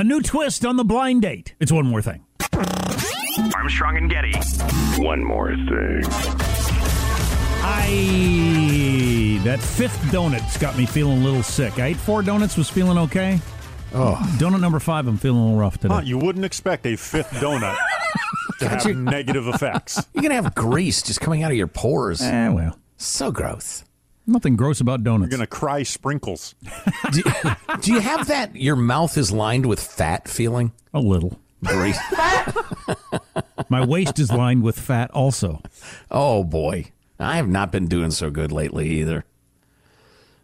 A new twist on the blind date. It's one more thing. Armstrong and Getty. One more thing. I that fifth donut's got me feeling a little sick. I ate four donuts, was feeling okay. Oh, donut number five, I'm feeling a little rough today. Huh, you wouldn't expect a fifth donut to have negative effects. You're gonna have grease just coming out of your pores. Eh, well, So gross. Nothing gross about donuts. You're gonna cry sprinkles. Do, do you have that? Your mouth is lined with fat feeling. a little. Grease. My waist is lined with fat, also. Oh boy, I have not been doing so good lately either.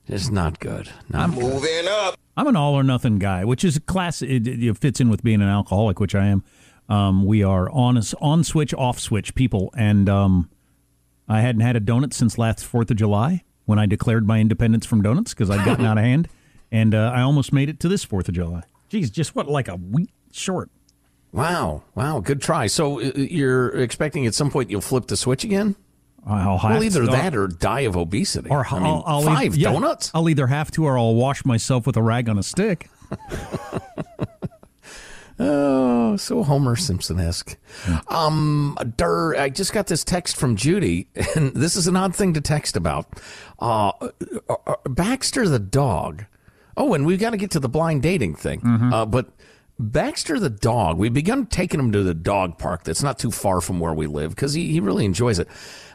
It's not good. Not good. Moving up. I'm an all or nothing guy, which is a class. It, it fits in with being an alcoholic, which I am. Um, we are on on switch, off switch people, and um, I hadn't had a donut since last Fourth of July when I declared my independence from donuts because I'd gotten out of hand, and uh, I almost made it to this Fourth of July. Geez, just what like a week short. Wow, wow, good try. So uh, you're expecting at some point you'll flip the switch again? I'll have Well, either to- that or die of obesity. or I mean, I'll, I'll five eith- yeah, donuts. I'll either have to or I'll wash myself with a rag on a stick. Oh, so Homer Simpson esque. Um, Dur, I just got this text from Judy, and this is an odd thing to text about. Uh, uh, Baxter the dog. Oh, and we've got to get to the blind dating thing. Uh, but Baxter the dog, we've begun taking him to the dog park that's not too far from where we live because he, he really enjoys it.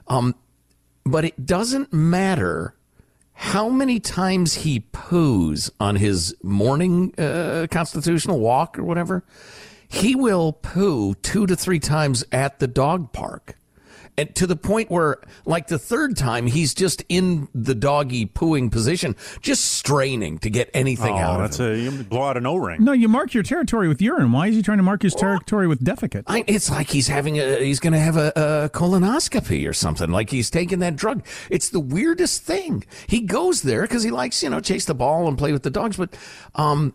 Um, but it doesn't matter how many times he poos on his morning uh, constitutional walk or whatever, he will poo two to three times at the dog park. And to the point where, like the third time, he's just in the doggy pooing position, just straining to get anything Oh, out of that's him. a you blow out an O-ring. No, you mark your territory with urine. Why is he trying to mark his territory with defecate? I, it's like he's having a he's going to have a, a colonoscopy or something. Like he's taking that drug. It's the weirdest thing. He goes there because he likes you know chase the ball and play with the dogs, but um,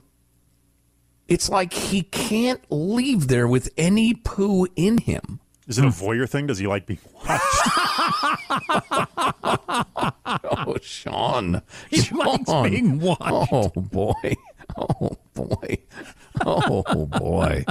it's like he can't leave there with any poo in him. Is it a voyeur thing? Does he like being watched? Oh, Sean, He Sean. likes being oh, watched. Oh boy. Oh boy. Oh boy.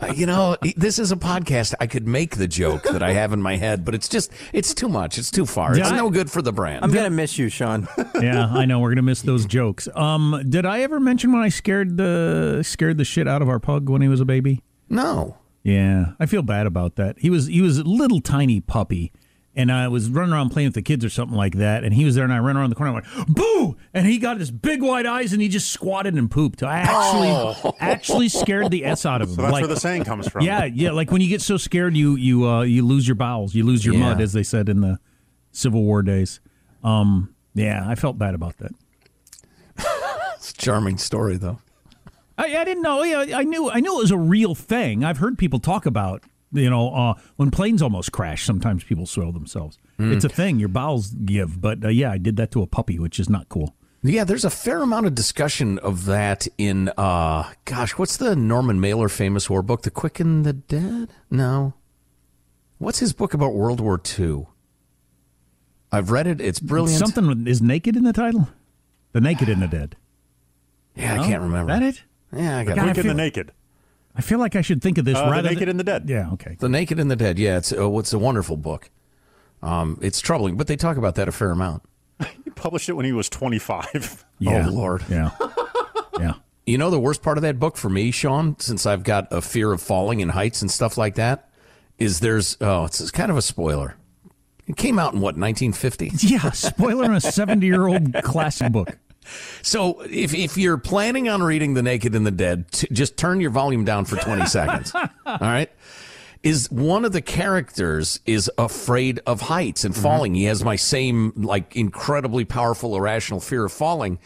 Uh, you know, this is a podcast. I could make the joke that I have in my head, but it's just, it's too much. It's too far. It's Yeah. no good for the brand. I'm gonna miss you, Sean. yeah, I know we're gonna miss those jokes. Um, did I ever mention when I scared the scared the shit out of our pug when he was a baby? no. Yeah, I feel bad about that. He was he was a little tiny puppy, and I was running around playing with the kids or something like that, and he was there, and I ran around the corner, I went, boo! And he got his big wide eyes, and he just squatted and pooped. I actually, actually scared the S out of him. So that's like, where the saying comes from. yeah, yeah, like when you get so scared, you you uh, you lose your bowels, you lose your Yeah. mud, as they said in the Civil War days. Um, yeah, I felt bad about that. It's a charming story, though. I, I didn't know. Yeah, I knew. I knew it was a real thing. I've heard people talk about. You know, uh, when planes almost crash, sometimes people soil themselves. It's a thing. Your bowels give. But uh, yeah, I did that to a puppy, which is not cool. Yeah, there's a fair amount of discussion of that in, uh, gosh, what's the Norman Mailer famous war book, The Quick and the Dead? No. What's his book about World War II? I've read it. It's brilliant. Something is naked in the title. The naked and the dead. yeah, I can't remember. That it? Yeah, I got God, it. Quick and the feel- Naked. I feel like I should think of this Uh, the rather Naked than, and the Dead. Yeah. Okay. The Naked and the Dead. Yeah, it's oh, it's a wonderful book. Um, it's troubling, but they talk about that a fair amount. He published it when he was 25. Yeah. Oh Lord. Yeah. yeah. You know the worst part of that book for me, Sean, since I've got a fear of falling and heights and stuff like that, is there's oh, it's, it's kind of a spoiler. It came out in what 1950. Yeah. Spoiler in a seventy-year-old classic book. So if if you're planning on reading The Naked and the Dead, t- just turn your volume down for 20 seconds. All right. Is one of the characters is afraid of heights and mm-hmm. falling. He has my same like incredibly powerful irrational fear of falling,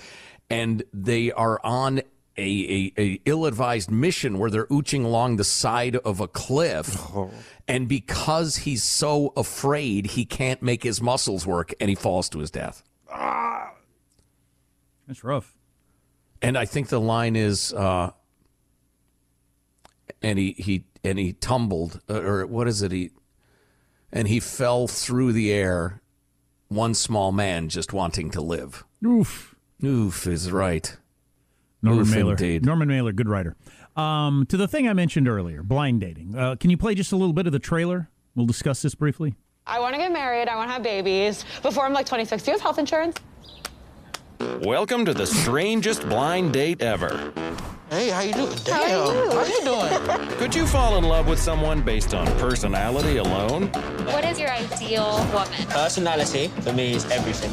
and they are on a, a, a ill-advised mission where they're ooching along the side of a cliff, oh. and because he's so afraid, he can't make his muscles work, and he falls to his death. Ah. That's rough. and I think the line is, uh, and he he and he tumbled, uh, or what is it? He and he fell through the air, one small man just wanting to live. Oof. Oof is right. Norman Oof, Mailer. indeed. Norman Mailer, good writer. Um, to the thing I mentioned earlier, blind dating. Uh, can you play just a little bit of the trailer? We'll discuss this briefly. I want to get married. I want to have babies before I'm like 26. Do you have health insurance? Welcome to the strangest blind date ever. Hey, how you doing? Damn, how you doing? Could you fall in love with someone based on personality alone? What is your ideal woman? Personality for me is everything.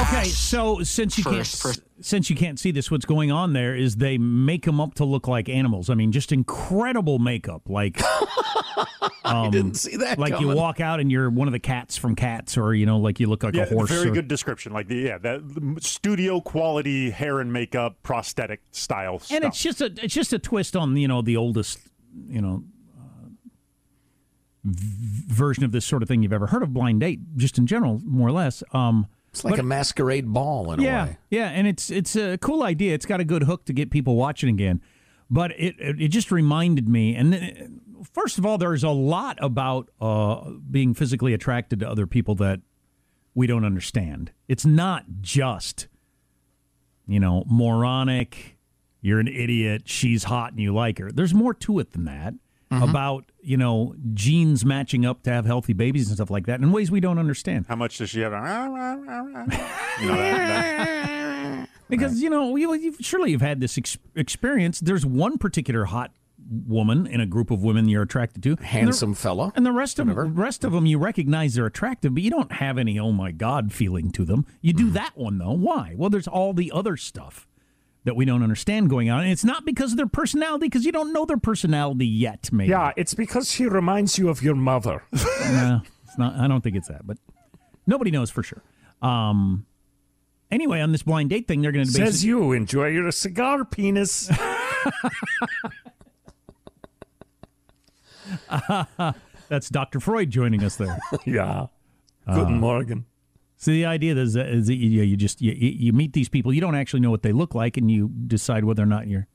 Okay, so since you First, can't first. Since you can't see this, what's going on there is they make them up to look like animals. I mean, just incredible makeup. Like, I didn't see that. like you walk out and you're one of the cats from Cats, or you know, like you look like Yeah, a horse. very or- good description. Like the yeah, that studio quality hair and makeup, prosthetic style and stuff. it's just a it's just a twist on you know the oldest you know uh, v- version of this sort of thing you've ever heard of blind date just in general more or less um It's like but- a masquerade ball in a yeah way. yeah and it's it's a cool idea it's got a good hook to get people watching again but it it, just reminded me and first of all there's a lot about uh being physically attracted to other people that we don't understand it's not just you know, moronic, you're an idiot, she's hot and you like her. There's more to it than that Mm-hmm. about, you know, genes matching up to have healthy babies and stuff like that in ways we don't understand. How much does she have? you know, that, that- Because, you know, you, you've, surely you've had this ex- experience. There's one particular hot woman in a group of women you're attracted to. And the- Handsome fella. And the rest of them, rest of them, you recognize they're attractive, but you don't have any "oh my god" feeling to them. You do mm-hmm. that one though. Why? Well, there's all the other stuff that we don't understand going on, and it's not because of their personality, because you don't know their personality yet. Maybe. Yeah, it's because she reminds you of your mother. no, it's not. I don't think it's that, but nobody knows for sure. Um. Anyway, on this blind date thing, they're going to be Says you, enjoy your cigar, penis. That's Dr. Freud joining us there. yeah. Guten Morgen. So the idea is, that- is that you, you just you, you meet these people, you don't actually know what they look like, and you decide whether or not you're.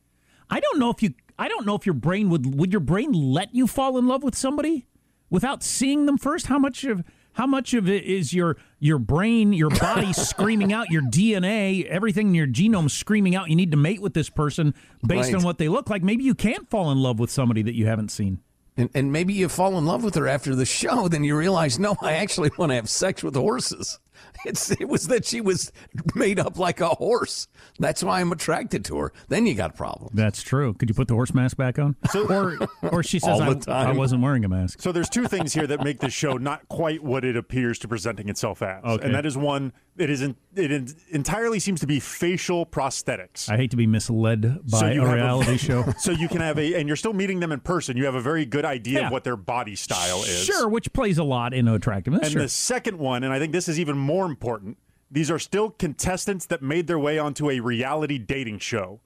I don't know if you. I don't know if your brain would would your brain let you fall in love with somebody without seeing them first. How much of how much of it is your your brain, your body screaming out, your DNA, everything in your genome screaming out? You need to mate with this person based Right. on what they look like. Maybe you can't fall in love with somebody that you haven't seen. And, and maybe you fall in love with her after the show, then you realize, no, I actually want to have sex with horses. It's it was that she was made up like a horse. That's why I'm attracted to her. Then you got a problem. That's true. Could you put the horse mask back on? or, or she says I. I wasn't wearing a mask. So there's two things here that make this show not quite what it appears to presenting itself as, Okay. and that is one. It is in, it in, entirely seems to be facial prosthetics. I hate to be misled by So a you have reality show. So you can have a, and you're still meeting them in person. You have a very good idea Yeah. of what their body style is. Sure, which plays a lot into attractiveness. And sure. the second one, and I think this is even more important, these are still contestants that made their way onto a reality dating show.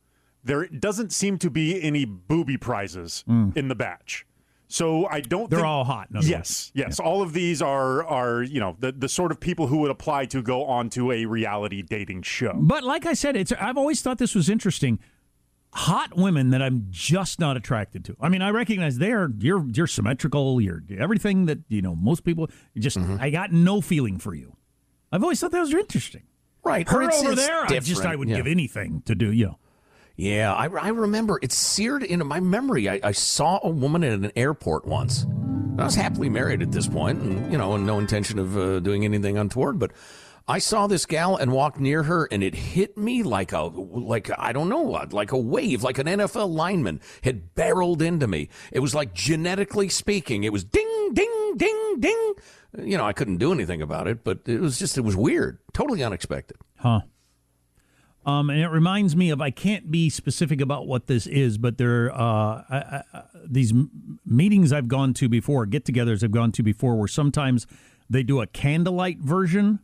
There doesn't seem to be any booby prizes in the batch. So I don't Mm. They're think- all hot, Yes, yes. All of these are are, you know, the, the sort of people who would apply to go onto a reality dating show. But like I said, it's I've always thought this was interesting. Hot women that I'm just not attracted to. I mean, I recognize they're you're you're symmetrical. You're everything that you know. Most people just Mm-hmm. I got no feeling for you. I've always thought that was interesting. Right. Her over there, I just I would yeah. give anything to do. You know, Yeah, I, I remember it's seared into my memory. I, I saw a woman at an airport once. I was happily married at this point, and you know, and no intention of uh, doing anything untoward. But I saw this gal and walked near her, and it hit me like a like I don't know what, like a wave, like an NFL lineman had barreled into me. It was like genetically speaking, it was ding, ding, ding, ding. You know, I couldn't do anything about it, but it was just it was weird, totally unexpected. huh? Um, and it reminds me of I can't be specific about what this is, but there uh, I, I, these meetings I've gone to before, get-togethers I've gone to before, where sometimes they do a candlelight version,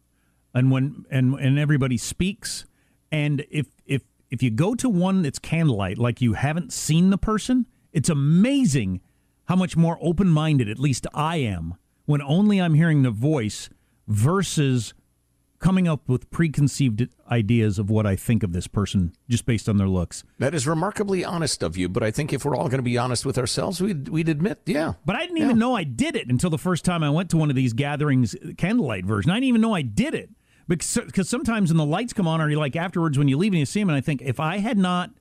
and when and and everybody speaks, and if if if you go to one that's candlelight, like you haven't seen the person, it's amazing how much more open-minded, at least I am, when only I'm hearing the voice versus coming up with preconceived ideas of what I think of this person just based on their looks. That is remarkably honest of you, but I think if we're all going to be honest with ourselves, we'd, we'd admit, yeah. But I didn't even know I did it until the first time I went to one of these gatherings, candlelight version. I didn't even know I did it because because sometimes when the lights come on, or you like afterwards when you leave and you see them, and I think if I had not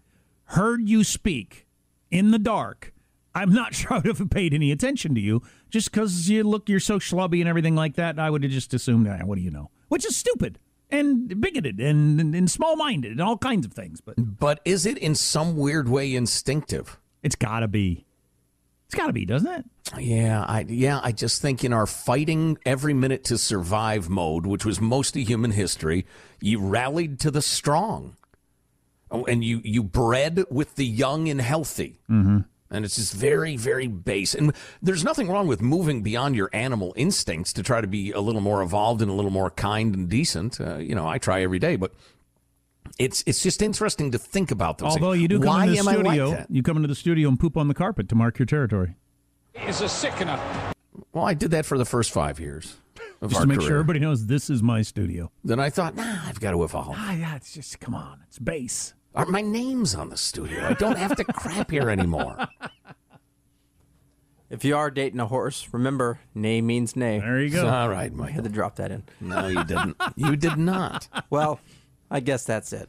heard you speak in the dark, I'm not sure I would have paid any attention to you just because you look you're so schlubby and everything like that. I would have just assumed, ah, what do you know? Which is stupid and bigoted and, and, and small minded and all kinds of things. But But is it in some weird way instinctive? it's got to be. It's got to be, doesn't it? Yeah, I yeah, I just think in our fighting every minute to survive mode, which was most of human history, you rallied to the strong. Oh, and you you bred with the young and healthy. Mm-hmm. And it's just very, very base. And there's nothing wrong with moving beyond your animal instincts to try to be a little more evolved and a little more kind and decent. Uh, you know, I try every day, but it's it's just interesting to think about those. Although things. you do come Why into the am I like studio, you come into the studio and poop on the carpet to mark your territory. Is a sickener. Well, I did that for the first five years of Just our to make career. sure everybody knows this is my studio. Then I thought, nah, I've got to evolve. Ah, yeah, it's just come on, it's base. Are my name's on the studio? I don't have to crap here anymore. If you are dating a horse, remember, nay means nay. There you go. All right, I Mike. had to drop that in. No, you didn't. You did not. Well, I guess that's it.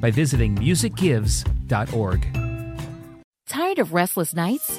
by visiting musicgives.org. Tired of restless nights?